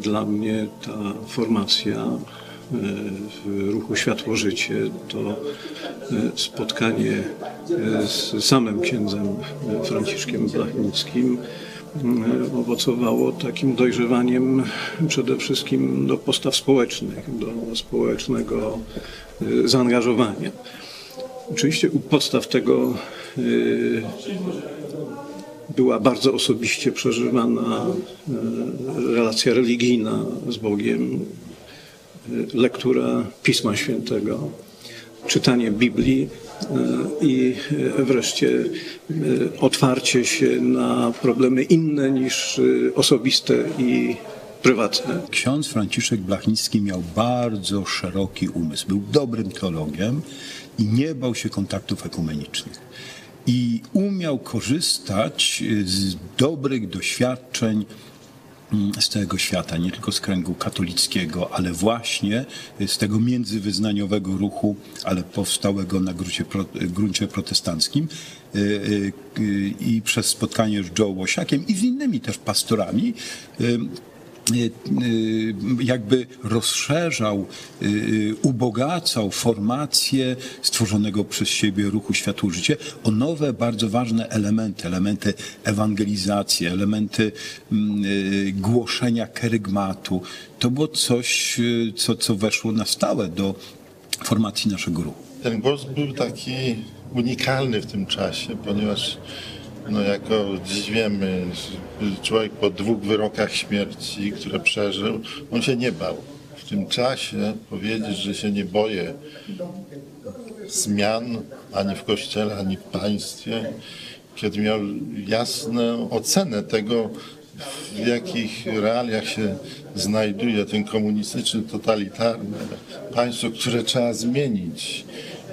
Dla mnie ta formacja e, w ruchu Światło Życie to e, spotkanie e, z samym księdzem Franciszkiem Blachnickim owocowało takim dojrzewaniem przede wszystkim do postaw społecznych, do społecznego zaangażowania. Oczywiście u podstaw tego była bardzo osobiście przeżywana e, relacja religijna z Bogiem, e, lektura Pisma Świętego, czytanie Biblii e, i wreszcie otwarcie się na problemy inne niż osobiste i prywatne. Ksiądz Franciszek Blachnicki miał bardzo szeroki umysł. Był dobrym teologiem i nie bał się kontaktów ekumenicznych i umiał korzystać z dobrych doświadczeń mm, z całego świata, nie tylko z kręgu katolickiego, ale właśnie z tego międzywyznaniowego ruchu, ale powstałego na gruncie, gruncie protestanckim y, y, y, i przez spotkanie z Joe Łosiakiem i z innymi też pastorami Y, y, jakby rozszerzał, y, ubogacał formację stworzonego przez siebie ruchu Światło Życie o nowe, bardzo ważne elementy, elementy ewangelizacji, elementy mm, głoszenia kerygmatu. To było coś, co, co weszło na stałe do formacji naszego ruchu. Ten głos był taki unikalny w tym czasie, ponieważ no jako dziś wiemy, człowiek po dwóch wyrokach śmierci, które przeżył, on się nie bał. W tym czasie powiedzieć, że się nie boję zmian ani w kościele, ani w państwie, kiedy miał jasną ocenę tego, w jakich realiach się znajduje ten komunistyczny, totalitarny państwo, które trzeba zmienić.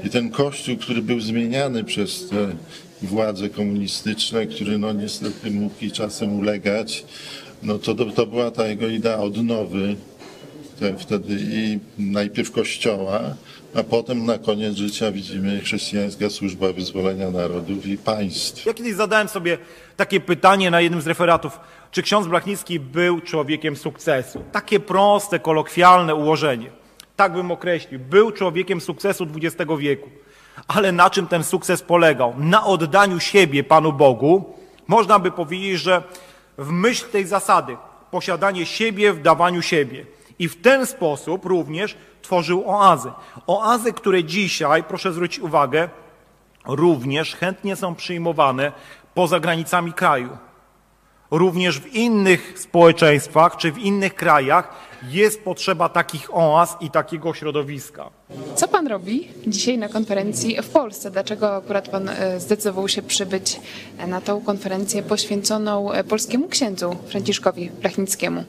I ten kościół, który był zmieniany przez te władze komunistyczne, który no niestety mógł i czasem ulegać, no to, to była ta jego idea odnowy te, wtedy i najpierw kościoła, a potem na koniec życia widzimy chrześcijańska służba wyzwolenia narodów i państw. Ja kiedyś zadałem sobie takie pytanie na jednym z referatów, czy ksiądz Blachnicki był człowiekiem sukcesu? Takie proste, kolokwialne ułożenie. Tak bym określił. Był człowiekiem sukcesu XX wieku. Ale na czym ten sukces polegał? Na oddaniu siebie Panu Bogu. Można by powiedzieć, że w myśl tej zasady posiadanie siebie w dawaniu siebie. I w ten sposób również tworzył oazy. Oazy, które dzisiaj, proszę zwrócić uwagę, również chętnie są przyjmowane poza granicami kraju. Również w innych społeczeństwach czy w innych krajach jest potrzeba takich oaz i takiego środowiska. Co pan robi dzisiaj na konferencji w Polsce? Dlaczego akurat pan e, zdecydował się przybyć na tą konferencję poświęconą e, polskiemu księdzu Franciszkowi Blachnickiemu?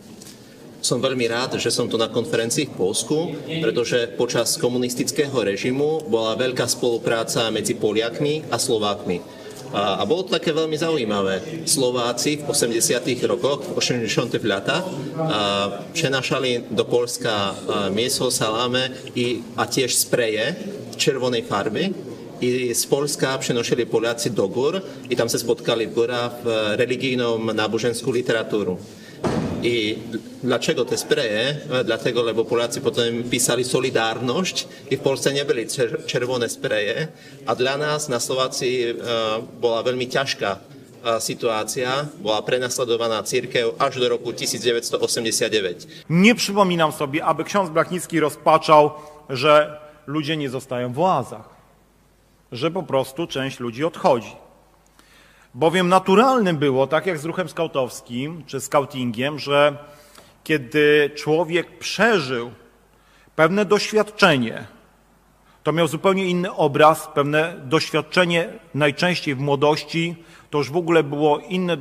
Som veľmi rád, že som tu na konferencii v Polsku, pretože počas komunistického režimu bola veľká spolupráca medzi Poliakmi a Slovákmi. A, a bolo to také veľmi zaujímavé. Slováci v 80. rokoch, v 80. latách přenašali do Polska mieso, saláme i, a tiež spreje červenej farby i z Polska přenošili Poláci do Gór i tam se spotkali v Górach v religijną náboženskú literatúru. I dlaczego te spreje? Dlatego, lebo Polacy potem pisali Solidarność i w Polsce nie byli czerwone spreje, a dla nas na Słowacji e, była veľmi ťažká e, sytuacja, była prenasledowana církev aż do roku 1989. Nie przypominam sobie, aby ksiądz Blachnicki rozpaczał, że ludzie nie zostają w oazach, że po prostu część ludzi odchodzi. Bowiem naturalnym było, tak jak z ruchem skautowskim czy skautingiem, że kiedy człowiek przeżył pewne doświadczenie, to miał zupełnie inny obraz, pewne doświadczenie najczęściej w młodości, to już w ogóle było inne,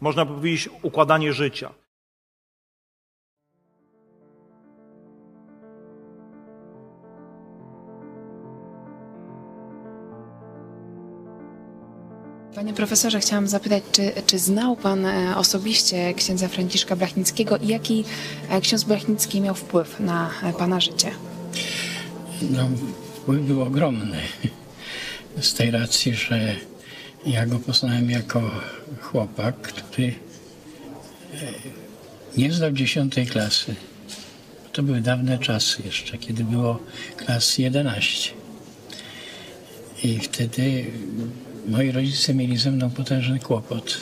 można powiedzieć, układanie życia. Panie profesorze, chciałam zapytać, czy, czy znał Pan e, osobiście księdza Franciszka Blachnickiego i jaki e, ksiądz Blachnicki miał wpływ na e, Pana życie? No, wpływ był ogromny. Z tej racji, że ja go poznałem jako chłopak, który Nie zdał dziesiątej klasy. To były dawne czasy jeszcze, kiedy było klas 11. I wtedy moi rodzice mieli ze mną potężny kłopot.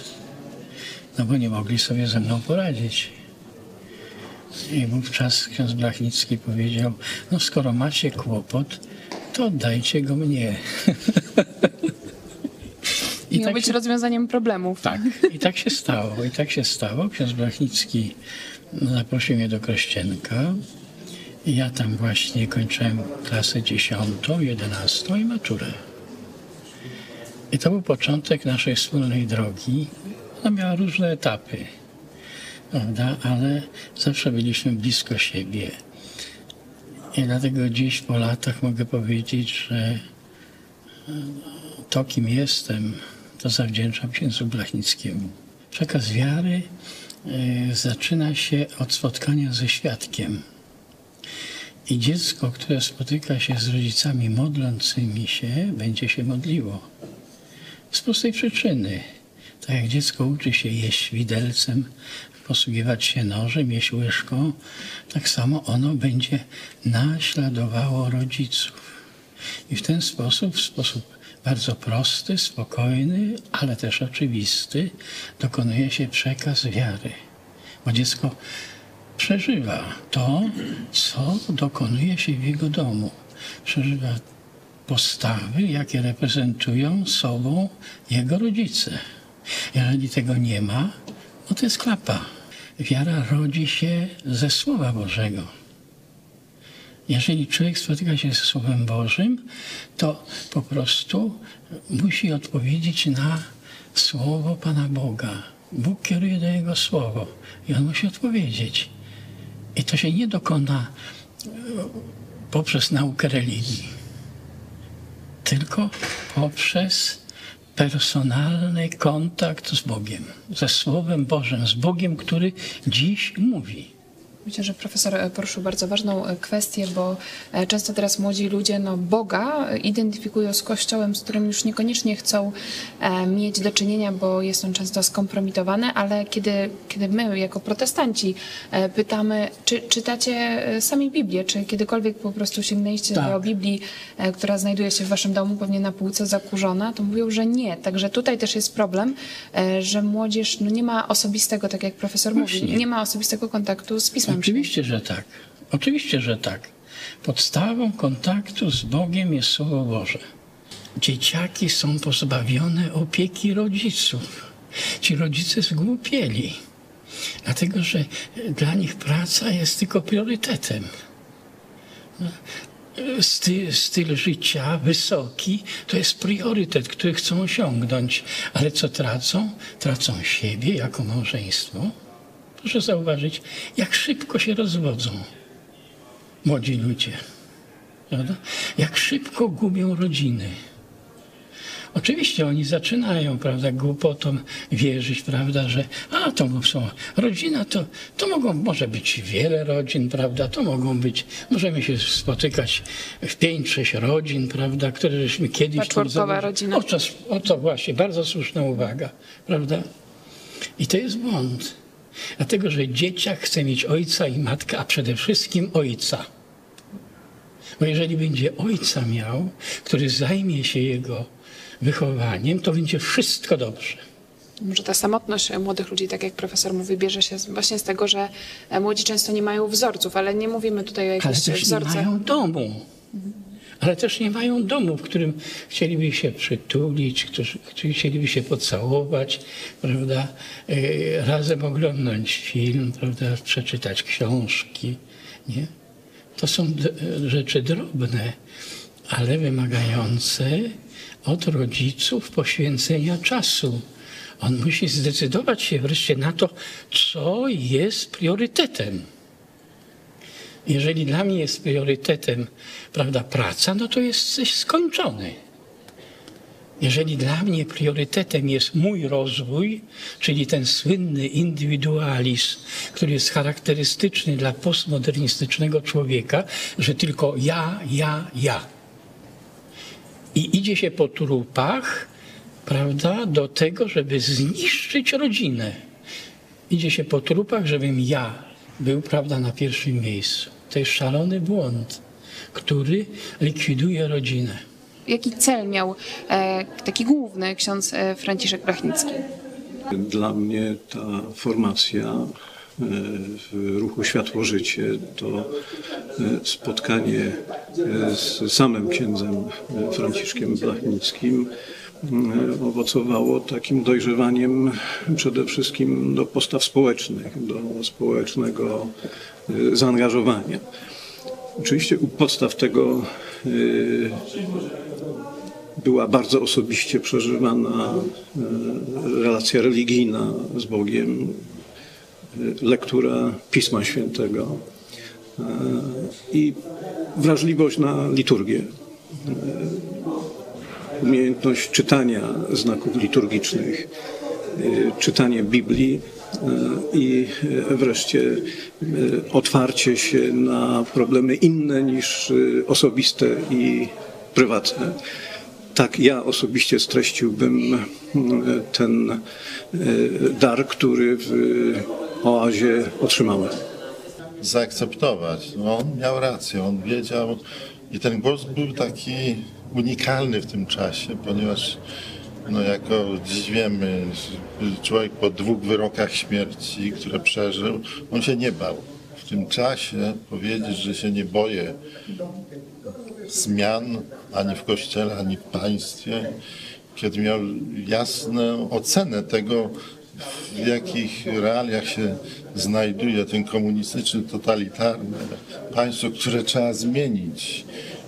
No bo nie mogli sobie ze mną poradzić. I wówczas ksiądz Blachnicki powiedział, no skoro macie kłopot, to oddajcie go mnie. I Miał być się- rozwiązaniem problemów. tak, i tak się stało. I tak się stało. Ksiądz Blachnicki zaprosił mnie do Krościenka. I ja tam właśnie kończyłem klasę dziesiątą, jedenastą i maturę. I to był początek naszej wspólnej drogi. Ona miała różne etapy, prawda? ale zawsze byliśmy blisko siebie. I dlatego dziś po latach mogę powiedzieć, że to, kim jestem, to zawdzięczam księdzu Blachnickiemu. Przekaz wiary y, zaczyna się od spotkania ze świadkiem. I dziecko, które spotyka się z rodzicami modlącymi się, będzie się modliło. Z prostej przyczyny. Tak jak dziecko uczy się jeść widelcem, posługiwać się nożem, jeść łyżką, tak samo ono będzie naśladowało rodziców. I w ten sposób, w sposób bardzo prosty, spokojny, ale też oczywisty, dokonuje się przekaz wiary. Bo dziecko przeżywa to, co dokonuje się w jego domu. Przeżywa postawy, jakie reprezentują sobą jego rodzice. Jeżeli tego nie ma, no to jest klapa. Wiara rodzi się ze Słowa Bożego. Jeżeli człowiek spotyka się ze Słowem Bożym, to po prostu musi odpowiedzieć na Słowo Pana Boga. Bóg kieruje do Jego Słowo i on musi odpowiedzieć. I to się nie dokona poprzez naukę religii, tylko poprzez personalny kontakt z Bogiem, ze Słowem Bożym, z Bogiem, który dziś mówi. Myślę, że profesor e, poruszył bardzo ważną e, kwestię, bo e, często teraz młodzi ludzie no, Boga identyfikują z Kościołem, z którym już niekoniecznie chcą mieć do czynienia, bo jest on często skompromitowany, ale kiedy, kiedy my jako protestanci pytamy, czy czytacie sami Biblię, czy kiedykolwiek po prostu sięgnęliście Tak. do Biblii, która znajduje się w waszym domu, pewnie na półce zakurzona, to mówią, że nie. Także tutaj też jest problem, że młodzież no, nie ma osobistego, tak jak profesor mówi, Właśnie. nie ma osobistego kontaktu z Pismem Oczywiście, że tak. Oczywiście, że tak. Podstawą kontaktu z Bogiem jest Słowo Boże. Dzieciaki są pozbawione opieki rodziców. Ci rodzice zgłupieli, dlatego że dla nich praca jest tylko priorytetem. Styl, styl życia wysoki to jest priorytet, który chcą osiągnąć, ale co tracą? Tracą siebie jako małżeństwo. Proszę zauważyć, jak szybko się rozwodzą młodzi ludzie. Prawda? Jak szybko gubią rodziny. Oczywiście oni zaczynają, prawda, głupotą wierzyć, prawda, że a to są rodzina, to, to mogą, może być wiele rodzin, prawda, to mogą być, możemy się spotykać w pięć, sześć rodzin, prawda, które żeśmy kiedyś... Patchworkowa rodzina. O to, o to właśnie, bardzo słuszna uwaga, prawda. I to jest błąd. Dlatego, że dzieciak chce mieć ojca i matkę, a przede wszystkim ojca. Bo jeżeli będzie ojca miał, który zajmie się jego wychowaniem, to będzie wszystko dobrze. Może ta samotność młodych ludzi, tak jak profesor mówi, bierze się właśnie z tego, że e, młodzi często nie mają wzorców, ale nie mówimy tutaj o Ale jakichś też nie wzorcach. mają domu. Ale też nie mają domu, w którym chcieliby się przytulić, którzy, chcieliby się pocałować, prawda, e, razem oglądać film, prawda, przeczytać książki. Nie? To są d- rzeczy drobne, ale wymagające od rodziców poświęcenia czasu. On musi zdecydować się wreszcie na to, co jest priorytetem. Jeżeli dla mnie jest priorytetem prawda, praca, no to jesteś skończony. Jeżeli dla mnie priorytetem jest mój rozwój, czyli ten słynny indywidualizm, który jest charakterystyczny dla postmodernistycznego człowieka, że tylko ja, ja, ja. I idzie się po trupach, prawda, do tego, żeby zniszczyć rodzinę. Idzie się po trupach, żebym ja był, prawda, na pierwszym miejscu. To jest szalony błąd, który likwiduje rodzinę. Jaki cel miał e, taki główny ksiądz e, Franciszek Blachnicki? Dla mnie ta formacja e, w ruchu Światło-Życie to e, spotkanie z samym księdzem Franciszkiem Blachnickim owocowało takim dojrzewaniem przede wszystkim do postaw społecznych, do społecznego e, zaangażowania. Oczywiście u podstaw tego e, była bardzo osobiście przeżywana e, relacja religijna z Bogiem, lektura Pisma Świętego i wrażliwość na liturgię. Umiejętność czytania znaków liturgicznych, e, czytanie Biblii e, i e, wreszcie otwarcie się na problemy inne niż osobiste i prywatne. Tak ja osobiście streściłbym ten dar, który w oazie otrzymałem. zaakceptować. No, on miał rację, on wiedział i ten głos był taki unikalny w tym czasie, ponieważ no, jako dziś wiemy, człowiek po dwóch wyrokach śmierci, które przeżył, on się nie bał. W tym czasie powiedzieć, że się nie boję zmian ani w kościele, ani w państwie, kiedy miał jasną ocenę tego, w jakich realiach się znajduje ten komunistyczny, totalitarne państwo, które trzeba zmienić.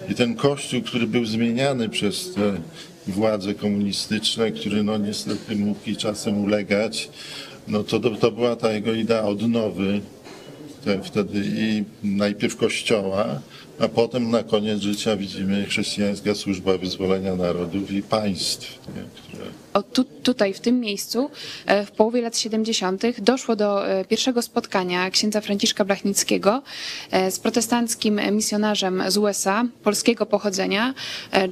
I ten kościół, który był zmieniany przez te władze komunistyczne, który no niestety mógł i czasem ulegać, no to, to, była ta jego idea odnowy te, wtedy i najpierw kościoła, a potem na koniec życia widzimy chrześcijańska służba wyzwolenia narodów i państw, nie, O, tu, tutaj, w tym miejscu, e, w połowie lat 70. doszło do e, pierwszego spotkania księdza Franciszka Blachnickiego e, z protestanckim misjonarzem z USA, polskiego pochodzenia,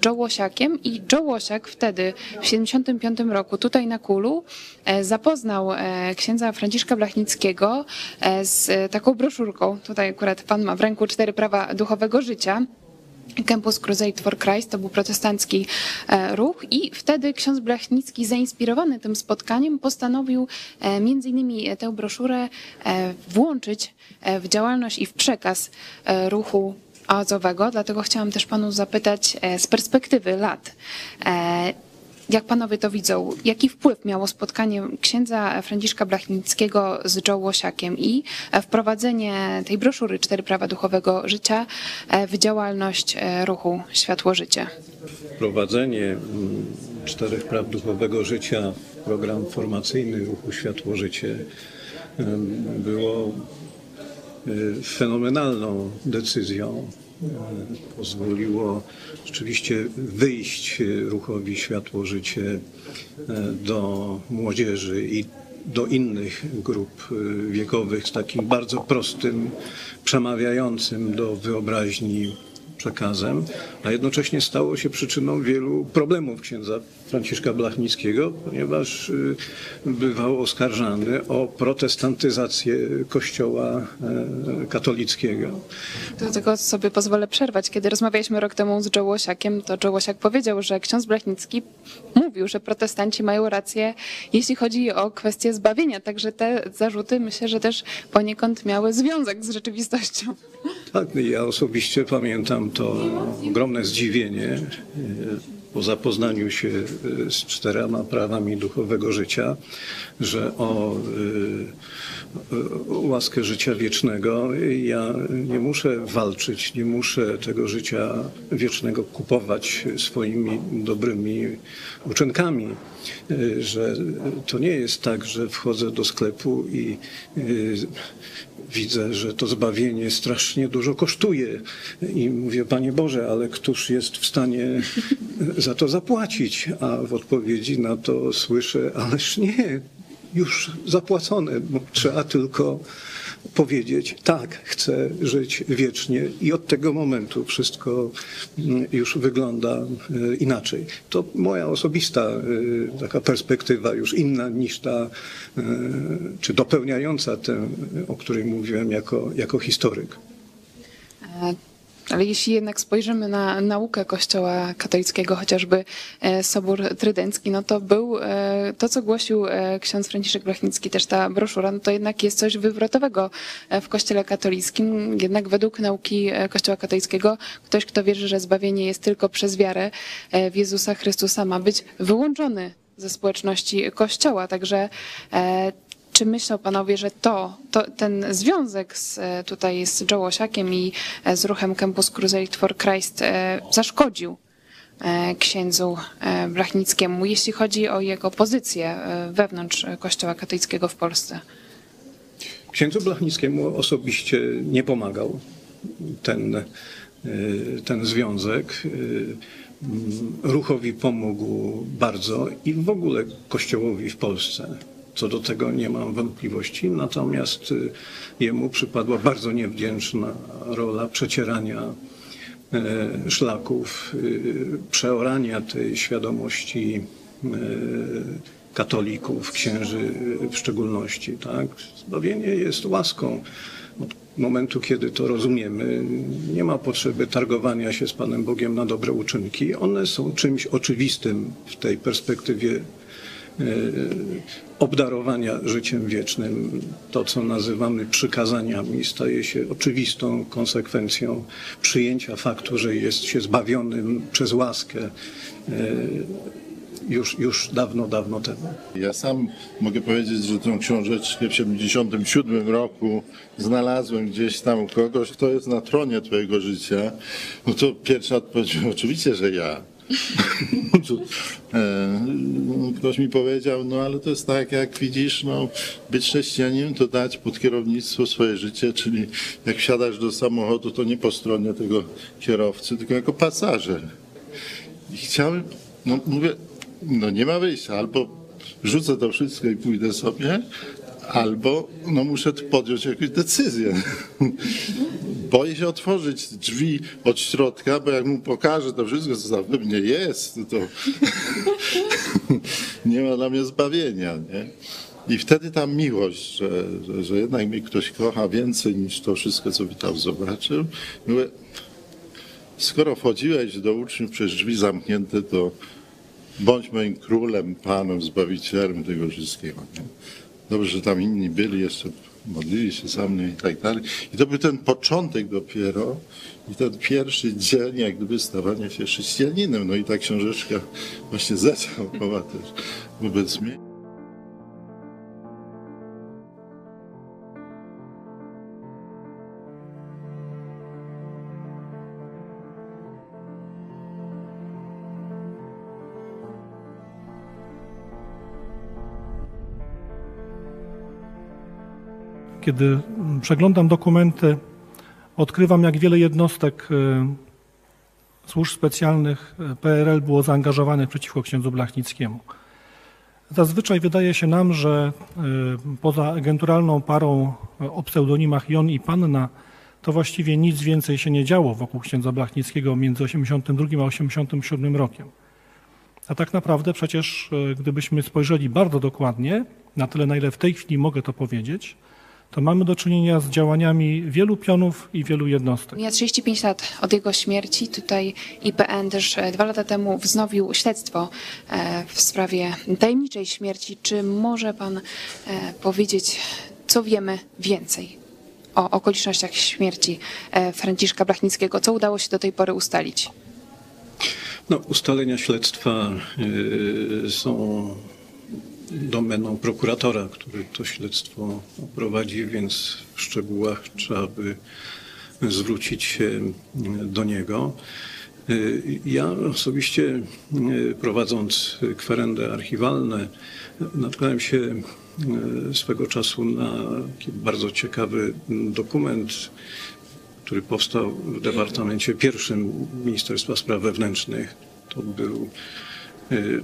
Joe Łosiakiem. I Joe Łosiak wtedy, w 75 roku, tutaj na Kulu, zapoznał księdza Franciszka Blachnickiego z taką broszurką. Tutaj akurat pan ma w ręku cztery prawa duchowego życia. Campus Crusade for Christ to był protestancki e, ruch i wtedy ksiądz Blachnicki zainspirowany tym spotkaniem postanowił e, między innymi tę broszurę e, włączyć w działalność i w przekaz ruchu oazowego, dlatego chciałam też panu zapytać z perspektywy lat, jak panowie to widzą, jaki wpływ miało spotkanie księdza Franciszka Blachnickiego z Joe Łosiakiem i e, wprowadzenie tej broszury Cztery Prawa Duchowego Życia e, w działalność e, ruchu Światło Życie? Wprowadzenie mm, czterech praw duchowego życia w program formacyjny ruchu Światło Życie było fenomenalną decyzją. Pozwoliło rzeczywiście wyjść ruchowi Światło Życie e, do młodzieży i do innych grup e, wiekowych z takim bardzo prostym, przemawiającym do wyobraźni przekazem, a jednocześnie stało się przyczyną wielu problemów księdza Franciszka Blachnickiego, ponieważ y, bywał oskarżany o protestantyzację kościoła e, katolickiego. Do tego sobie pozwolę przerwać. Kiedy rozmawialiśmy rok temu z Joe Łosiakiem, to Joe Łosiak powiedział, że ksiądz Blachnicki mówił, że protestanci mają rację, jeśli chodzi o kwestię zbawienia. Także te zarzuty myślę, że też poniekąd miały związek z rzeczywistością. Tak, ja osobiście pamiętam to ogromne zdziwienie e, po zapoznaniu się e, z czterema prawami duchowego życia, że o e, e, łaskę życia wiecznego ja nie muszę walczyć, nie muszę tego życia wiecznego kupować swoimi dobrymi uczynkami, E, że to nie jest tak, że wchodzę do sklepu i widzę, że to zbawienie strasznie dużo kosztuje. I mówię, Panie Boże, ale któż jest w stanie za to zapłacić? A w odpowiedzi na to słyszę, ależ nie, już zapłacone, bo trzeba tylko powiedzieć, tak, chcę żyć wiecznie i od tego momentu wszystko mm, już wygląda e, inaczej. To moja osobista e, taka perspektywa, już inna niż ta, e, czy dopełniająca tę, o której mówiłem jako, jako historyk. Ale jeśli jednak spojrzymy na naukę Kościoła katolickiego, chociażby e, Sobór Trydencki, no to był e, to, co głosił e, ksiądz Franciszek Blachnicki, też ta broszura, no to jednak jest coś wywrotowego w Kościele katolickim. Jednak według nauki Kościoła katolickiego ktoś, kto wierzy, że zbawienie jest tylko przez wiarę w Jezusa Chrystusa, ma być wyłączony ze społeczności Kościoła. Także czy myślą panowie, że to, to ten związek z, e, tutaj z Joe Osiakiem i e, z ruchem Campus Crusade for Christ e, zaszkodził księdzu Blachnickiemu, jeśli chodzi o jego pozycję wewnątrz Kościoła katolickiego w Polsce? Księdzu Blachnickiemu osobiście nie pomagał ten, ten związek. Ruchowi pomógł bardzo i w ogóle Kościołowi w Polsce. Co do tego nie mam wątpliwości, natomiast y, jemu przypadła bardzo niewdzięczna rola przecierania e, szlaków, y, przeorania tej świadomości katolików, księży w szczególności. Tak? Zbawienie jest łaską. Od momentu, kiedy to rozumiemy, nie ma potrzeby targowania się z Panem Bogiem na dobre uczynki. One są czymś oczywistym w tej perspektywie obdarowania życiem wiecznym. To, co nazywamy przykazaniami, staje się oczywistą konsekwencją przyjęcia faktu, że jest się zbawionym przez łaskę e, już, już dawno, dawno temu. Ja sam mogę powiedzieć, że tę książeczkę w 77 roku znalazłem gdzieś tam u kogoś, kto jest na tronie twojego życia. No to pierwsza odpowiedź, oczywiście, że ja. E, Ktoś mi powiedział, no ale to jest tak, jak widzisz, no, być chrześcijaninem to dać pod kierownictwo swoje życie, czyli jak wsiadasz do samochodu, to nie po stronie tego kierowcy, tylko jako pasażer. I chciałem, no mówię, no nie ma wyjścia, albo rzucę to wszystko i pójdę sobie, albo no muszę podjąć jakąś decyzję. Boję się otworzyć drzwi od środka, bo jak mu pokażę to wszystko, co za we mnie jest, no to nie ma dla mnie zbawienia. Nie? I wtedy ta miłość, że, że, że jednak mnie ktoś kocha więcej niż to wszystko, co tam zobaczył. Mówię, skoro wchodziłeś do uczniów przez drzwi zamknięte, to bądź moim królem, panem, zbawicielem tego wszystkiego. Nie? Dobrze, że tam inni byli, jeszcze modlili się za mnie i tak dalej. I to był ten początek dopiero i ten pierwszy dzień jak gdyby stawania się chrześcijaninem. No i ta książeczka właśnie zadziałała też wobec mnie. Kiedy przeglądam dokumenty, odkrywam, jak wiele jednostek e, służb specjalnych e, PRL było zaangażowanych przeciwko księdzu Blachnickiemu. Zazwyczaj wydaje się nam, że e, poza agenturalną parą o pseudonimach Jon i Panna, to właściwie nic więcej się nie działo wokół księdza Blachnickiego między 82 a 87 rokiem. A tak naprawdę przecież, gdybyśmy spojrzeli bardzo dokładnie, na tyle na ile w tej chwili mogę to powiedzieć, to mamy do czynienia z działaniami wielu pionów i wielu jednostek. Mija 35 lat od jego śmierci. Tutaj IPN też e, dwa lata temu wznowił śledztwo e, w sprawie tajemniczej śmierci. Czy może pan e, powiedzieć, co wiemy więcej o okolicznościach śmierci Franciszka Blachnickiego? Co udało się do tej pory ustalić? No, ustalenia śledztwa są domeną prokuratora, który to śledztwo prowadzi, więc w szczegółach trzeba by zwrócić się do niego. Ja osobiście prowadząc kwerendy archiwalne natknąłem się y, swego czasu na bardzo ciekawy dokument, który powstał w Departamencie Pierwszym Ministerstwa Spraw Wewnętrznych. To był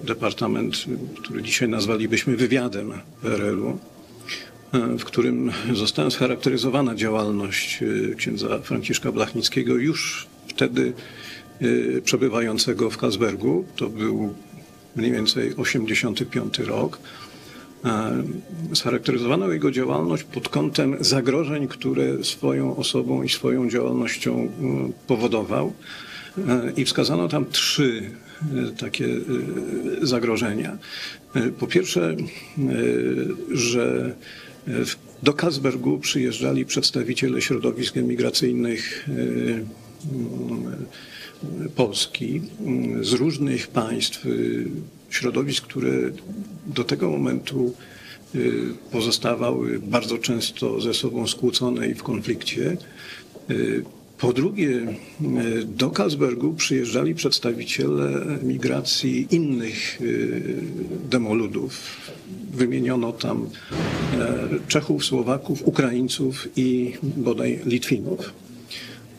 departament, y, który dzisiaj nazwalibyśmy wywiadem PRL-u. e, w którym została scharakteryzowana działalność e, księdza Franciszka Blachnickiego już wtedy przebywającego w Kasbergu. To był mniej więcej 85 rok. Scharakteryzowano jego działalność pod kątem zagrożeń, które swoją osobą i swoją działalnością e, powodował. E, I wskazano tam trzy e, takie zagrożenia. Po pierwsze, że do Kasbergu przyjeżdżali przedstawiciele środowisk emigracyjnych Polski z różnych państw, środowisk, które do tego momentu y, pozostawały bardzo często ze sobą skłócone i w konflikcie. Y, Po drugie, y, do Kalsbergu przyjeżdżali przedstawiciele migracji innych demoludów. Wymieniono tam e, Czechów, Słowaków, Ukraińców i bodaj Litwinów.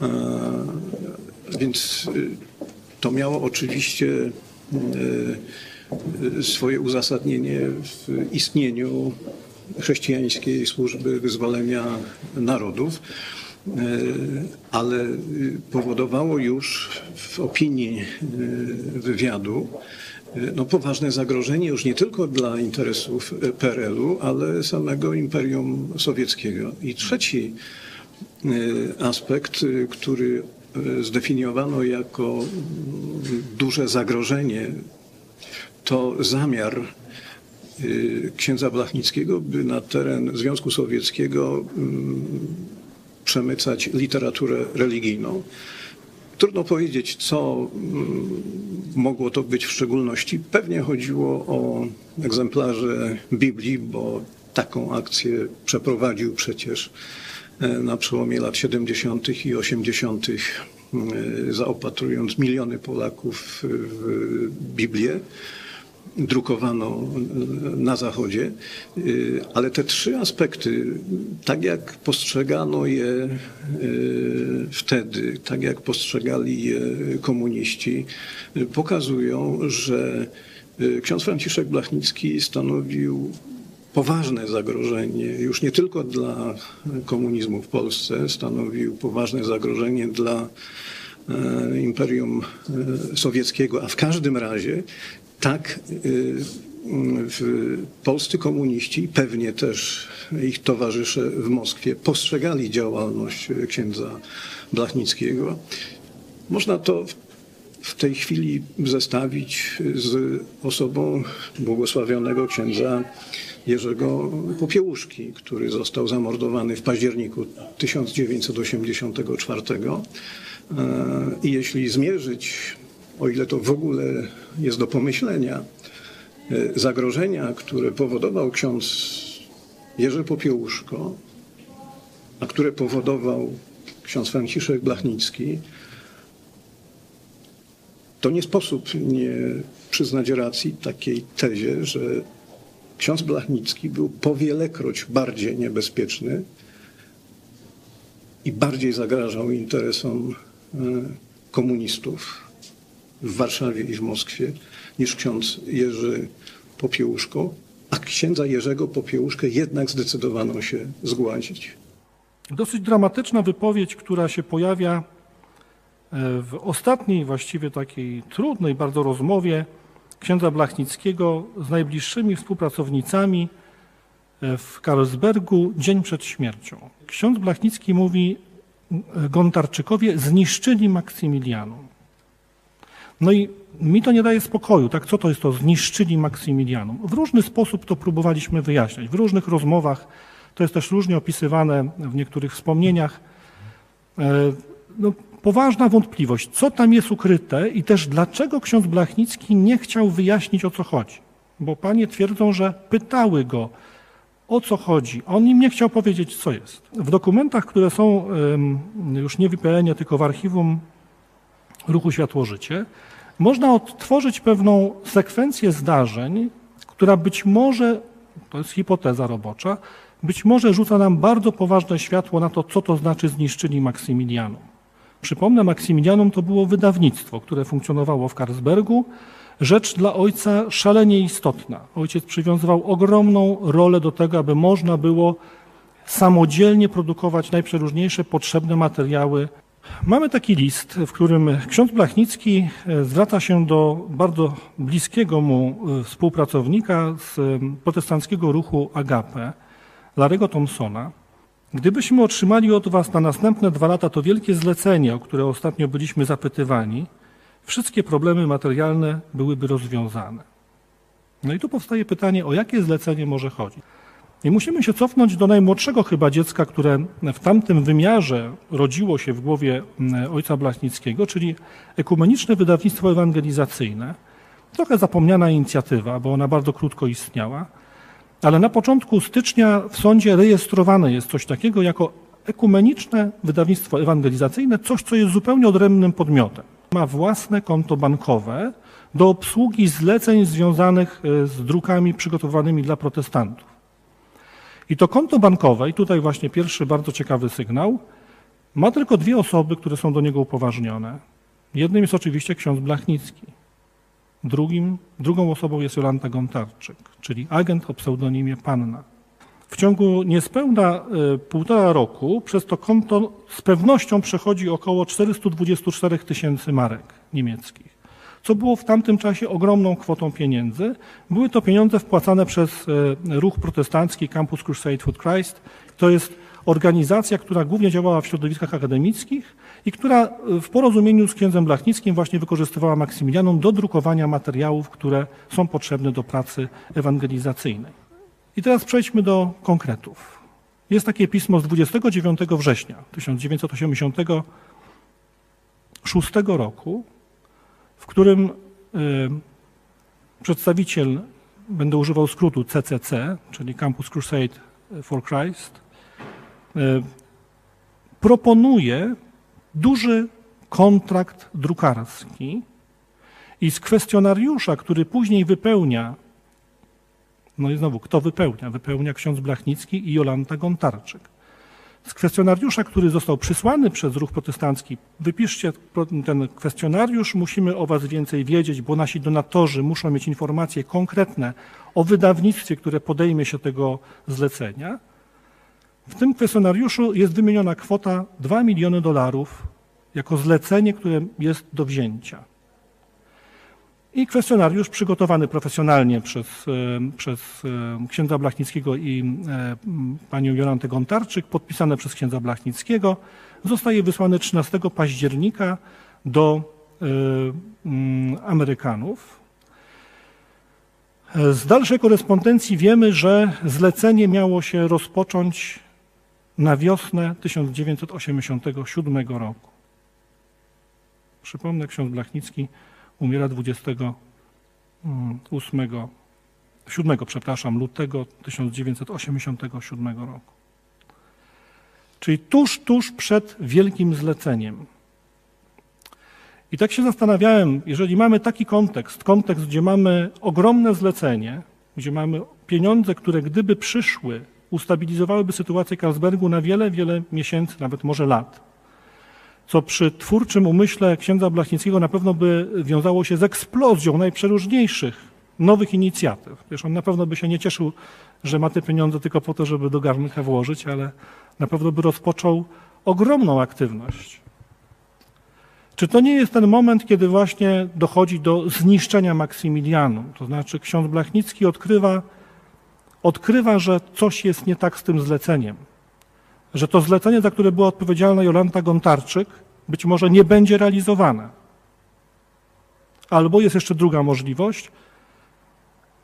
E, Więc to miało oczywiście swoje uzasadnienie w istnieniu chrześcijańskiej służby wyzwolenia narodów, y, ale powodowało już w opinii y, wywiadu y, no, poważne zagrożenie już nie tylko dla interesów PRL-u, ale samego Imperium Sowieckiego. I trzeci aspekt, który zdefiniowano jako duże zagrożenie, to zamiar y, księdza Blachnickiego, by na teren Związku Sowieckiego mm, przemycać literaturę religijną. Trudno powiedzieć, co mm, mogło to być w szczególności. Pewnie chodziło o egzemplarze Biblii, bo taką akcję przeprowadził przecież e, na przełomie lat 70. i 80., e, zaopatrując miliony Polaków w Biblię drukowano na Zachodzie, Y, ale te trzy aspekty, tak jak postrzegano je y, wtedy, tak jak postrzegali je komuniści, pokazują, że ksiądz Franciszek Blachnicki stanowił poważne zagrożenie już nie tylko dla komunizmu w Polsce, stanowił poważne zagrożenie dla e, Imperium e, Sowieckiego, a w każdym razie tak y, w polscy komuniści pewnie też ich towarzysze w Moskwie postrzegali działalność księdza Blachnickiego. Można to w- tej chwili zestawić z osobą błogosławionego księdza Jerzego Popiełuszki, który został zamordowany w październiku 1984. E, I jeśli zmierzyć, o ile to w ogóle jest do pomyślenia, e, zagrożenia, które powodował ksiądz Jerzy Popiełuszko, a które powodował ksiądz Franciszek Blachnicki, to nie sposób nie przyznać racji takiej tezie, że ksiądz Blachnicki był powielekroć bardziej niebezpieczny i bardziej zagrażał interesom e, komunistów w Warszawie i w Moskwie niż ksiądz Jerzy Popiełuszko, a księdza Jerzego Popiełuszkę jednak zdecydowano się zgładzić. Dosyć dramatyczna wypowiedź, która się pojawia e, w ostatniej, właściwie takiej trudnej bardzo rozmowie księdza Blachnickiego z najbliższymi współpracownicami e, w Karlsbergu dzień przed śmiercią. Ksiądz Blachnicki mówi e, Gontarczykowie, zniszczyli Maksymilianum. No i mi to nie daje spokoju, tak co to jest to zniszczyli Maksymilianum? W różny sposób to próbowaliśmy wyjaśniać, w różnych rozmowach, to jest też różnie opisywane w niektórych wspomnieniach. E, No, poważna wątpliwość, co tam jest ukryte i też dlaczego ksiądz Blachnicki nie chciał wyjaśnić o co chodzi. Bo panie twierdzą, że pytały go o co chodzi. On im nie chciał powiedzieć, co jest. W dokumentach, które są już nie w IPN-ie, tylko w archiwum ruchu Światło-Życie, można odtworzyć pewną sekwencję zdarzeń, która być może, to jest hipoteza robocza, być może rzuca nam bardzo poważne światło na to, co to znaczy zniszczyli Maksymilianum. Przypomnę, Maksymilianum to było wydawnictwo, które funkcjonowało w Karlsbergu. Rzecz dla ojca szalenie istotna. Ojciec przywiązywał ogromną rolę do tego, aby można było samodzielnie produkować najprzeróżniejsze potrzebne materiały. Mamy taki list, w którym ksiądz Blachnicki e, zwraca się do bardzo bliskiego mu e, współpracownika z e, protestanckiego ruchu Agape, Larego Thompsona. Gdybyśmy otrzymali od Was na następne dwa lata to wielkie zlecenie, o które ostatnio byliśmy zapytywani, wszystkie problemy materialne byłyby rozwiązane. No i tu powstaje pytanie, o jakie zlecenie może chodzić. I musimy się cofnąć do najmłodszego chyba dziecka, które w tamtym wymiarze rodziło się w głowie mm, ojca Blachnickiego, czyli ekumeniczne wydawnictwo ewangelizacyjne. Trochę zapomniana inicjatywa, bo ona bardzo krótko istniała, ale na początku stycznia w sądzie rejestrowane jest coś takiego jako ekumeniczne wydawnictwo ewangelizacyjne, coś, co jest zupełnie odrębnym podmiotem. Ma własne konto bankowe do obsługi zleceń związanych e, z drukami przygotowanymi dla protestantów. I to konto bankowe, i tutaj właśnie pierwszy bardzo ciekawy sygnał, ma tylko dwie osoby, które są do niego upoważnione. Jednym jest oczywiście ksiądz Blachnicki. Drugim, drugą osobą jest Jolanta Gontarczyk, czyli agent o pseudonimie Panna. W ciągu niespełna y, półtora roku przez to konto z pewnością przechodzi około 424 tysięcy marek niemieckich, co było w tamtym czasie ogromną kwotą pieniędzy. Były to pieniądze wpłacane przez y, ruch protestancki Campus Crusade for Christ. To jest organizacja, która głównie działała w środowiskach akademickich i która y, w porozumieniu z księdzem Blachnickim właśnie wykorzystywała Maksymilianum do drukowania materiałów, które są potrzebne do pracy ewangelizacyjnej. I teraz przejdźmy do konkretów. Jest takie pismo z 29 września 1986 roku, w którym y, przedstawiciel, będę używał skrótu CCC, czyli Campus Crusade for Christ, y, proponuje duży kontrakt drukarski i z kwestionariusza, który później wypełnia no i znowu, kto wypełnia? Wypełnia ksiądz Blachnicki i Jolanta Gontarczyk. Z kwestionariusza, który został przysłany przez ruch protestancki, wypiszcie ten kwestionariusz, musimy o was więcej wiedzieć, bo nasi donatorzy muszą mieć informacje konkretne o wydawnictwie, które podejmie się tego zlecenia. W tym kwestionariuszu jest wymieniona kwota 2 miliony dolarów jako zlecenie, które jest do wzięcia. I kwestionariusz przygotowany profesjonalnie przez, e, przez e, księdza Blachnickiego i e, panią Jolantę Gontarczyk, podpisane przez księdza Blachnickiego, zostaje wysłany 13 października do Amerykanów. Z dalszej korespondencji wiemy, że zlecenie miało się rozpocząć na wiosnę 1987 roku. Przypomnę, ksiądz Blachnicki umiera 28, 7, mm, przepraszam, lutego 1987 roku. Czyli tuż, tuż przed wielkim zleceniem. I tak się zastanawiałem, jeżeli mamy taki kontekst, kontekst, gdzie mamy ogromne zlecenie, gdzie mamy pieniądze, które gdyby przyszły, ustabilizowałyby sytuację Carlsbergu na wiele, wiele miesięcy, nawet może lat co przy twórczym umyśle księdza Blachnickiego na pewno by wiązało się z eksplozją najprzeróżniejszych nowych inicjatyw. Wiesz, on na pewno by się nie cieszył, że ma te pieniądze tylko po to, żeby do garnka włożyć, ale na pewno by rozpoczął ogromną aktywność. Czy to nie jest ten moment, kiedy właśnie dochodzi do zniszczenia Maksymilianu? To znaczy ksiądz Blachnicki odkrywa, odkrywa, że coś jest nie tak z tym zleceniem że to zlecenie, za które była odpowiedzialna Jolanta Gontarczyk, być może nie będzie realizowane. Albo jest jeszcze druga możliwość.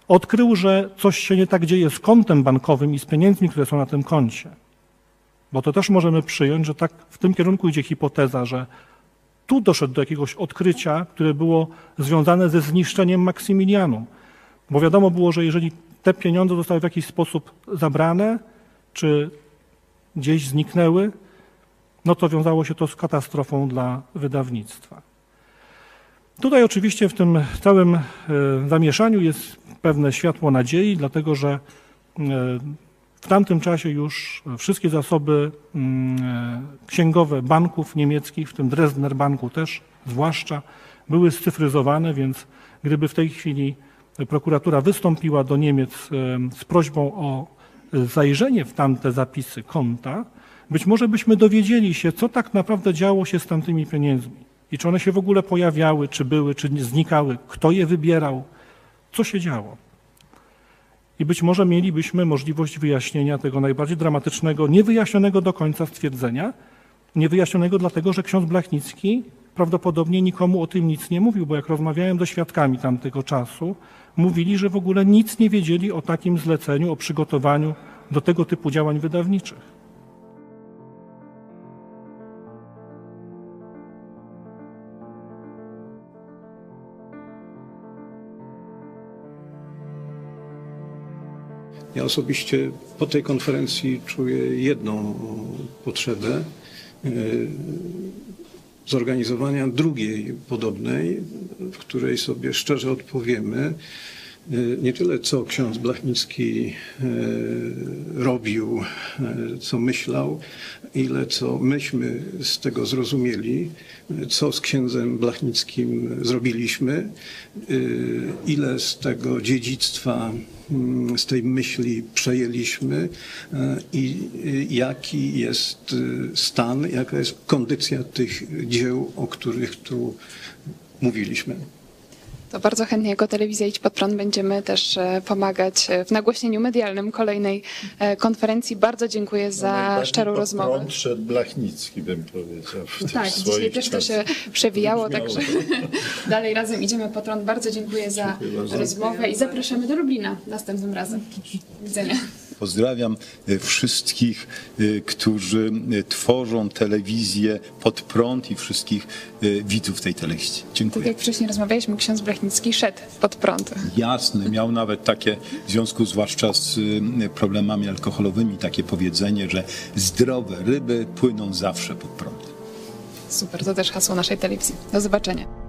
Odkrył, że coś się nie tak dzieje z kontem bankowym i z pieniędzmi, które są na tym koncie. Bo to też możemy przyjąć, że tak w tym kierunku idzie hipoteza, że tu doszedł do jakiegoś odkrycia, które było związane ze zniszczeniem Maksymilianum. Bo wiadomo było, że jeżeli te pieniądze zostały w jakiś sposób zabrane, czy gdzieś zniknęły, no to wiązało się to z katastrofą dla wydawnictwa. Tutaj oczywiście w tym całym e, zamieszaniu jest pewne światło nadziei, dlatego że e, W tamtym czasie już wszystkie zasoby mm, e, księgowe banków niemieckich, w tym Dresdner Banku też zwłaszcza, były scyfryzowane, więc gdyby w tej chwili prokuratura wystąpiła do Niemiec z prośbą o zajrzenie w tamte zapisy konta, być może byśmy dowiedzieli się, co tak naprawdę działo się z tamtymi pieniędzmi i czy one się w ogóle pojawiały, czy były, czy znikały, kto je wybierał, co się działo. I być może mielibyśmy możliwość wyjaśnienia tego najbardziej dramatycznego, niewyjaśnionego do końca stwierdzenia. Niewyjaśnionego dlatego, że ksiądz Blachnicki prawdopodobnie nikomu o tym nic nie mówił, bo jak rozmawiałem ze świadkami tamtego czasu, mówili, że w ogóle nic nie wiedzieli o takim zleceniu, o przygotowaniu do tego typu działań wydawniczych. Ja osobiście po tej konferencji czuję jedną potrzebę e, zorganizowania drugiej podobnej, w której sobie szczerze odpowiemy nie tyle co ksiądz Blachnicki e, robił, co myślał, ile co myśmy z tego zrozumieli, co z księdzem Blachnickim zrobiliśmy, ile z tego dziedzictwa mm, z tej myśli przejęliśmy i jaki jest stan, jaka jest kondycja tych dzieł, o których tu mówiliśmy. To bardzo chętnie jako telewizja Idź Pod Prąd będziemy też e, pomagać e, w nagłośnieniu medialnym kolejnej e, konferencji. Bardzo dziękuję za Najbardziej szczerą pod rozmowę. prąd szedł Blachnicki, bym powiedział. W Tak, dzisiaj też to się przewijało, także dalej razem idziemy pod prąd. Bardzo dziękuję za rozmowę i zapraszamy do Lublina następnym razem. Do widzenia. Pozdrawiam e, wszystkich, e, którzy e, tworzą telewizję pod prąd i wszystkich widzów tej telewizji. Tak Dziękuję. jak wcześniej rozmawialiśmy, ksiądz Blachnicki szedł pod prąd. Jasne, miał nawet takie, w związku zwłaszcza z problemami alkoholowymi, takie powiedzenie, że zdrowe ryby płyną zawsze pod prąd. Super, to też hasło naszej telewizji. Do zobaczenia.